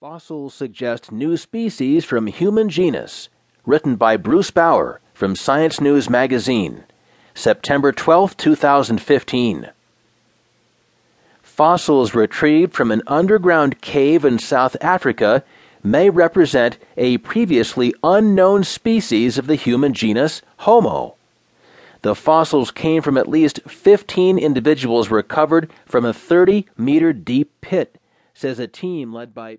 Fossils suggest new species from human genus. Written by Bruce Bower from Science News Magazine, September 12, 2015. Fossils retrieved from an underground cave in South Africa may represent a previously unknown species of the human genus Homo. The fossils came from at least 15 individuals recovered from a 30 meter deep pit, says a team led by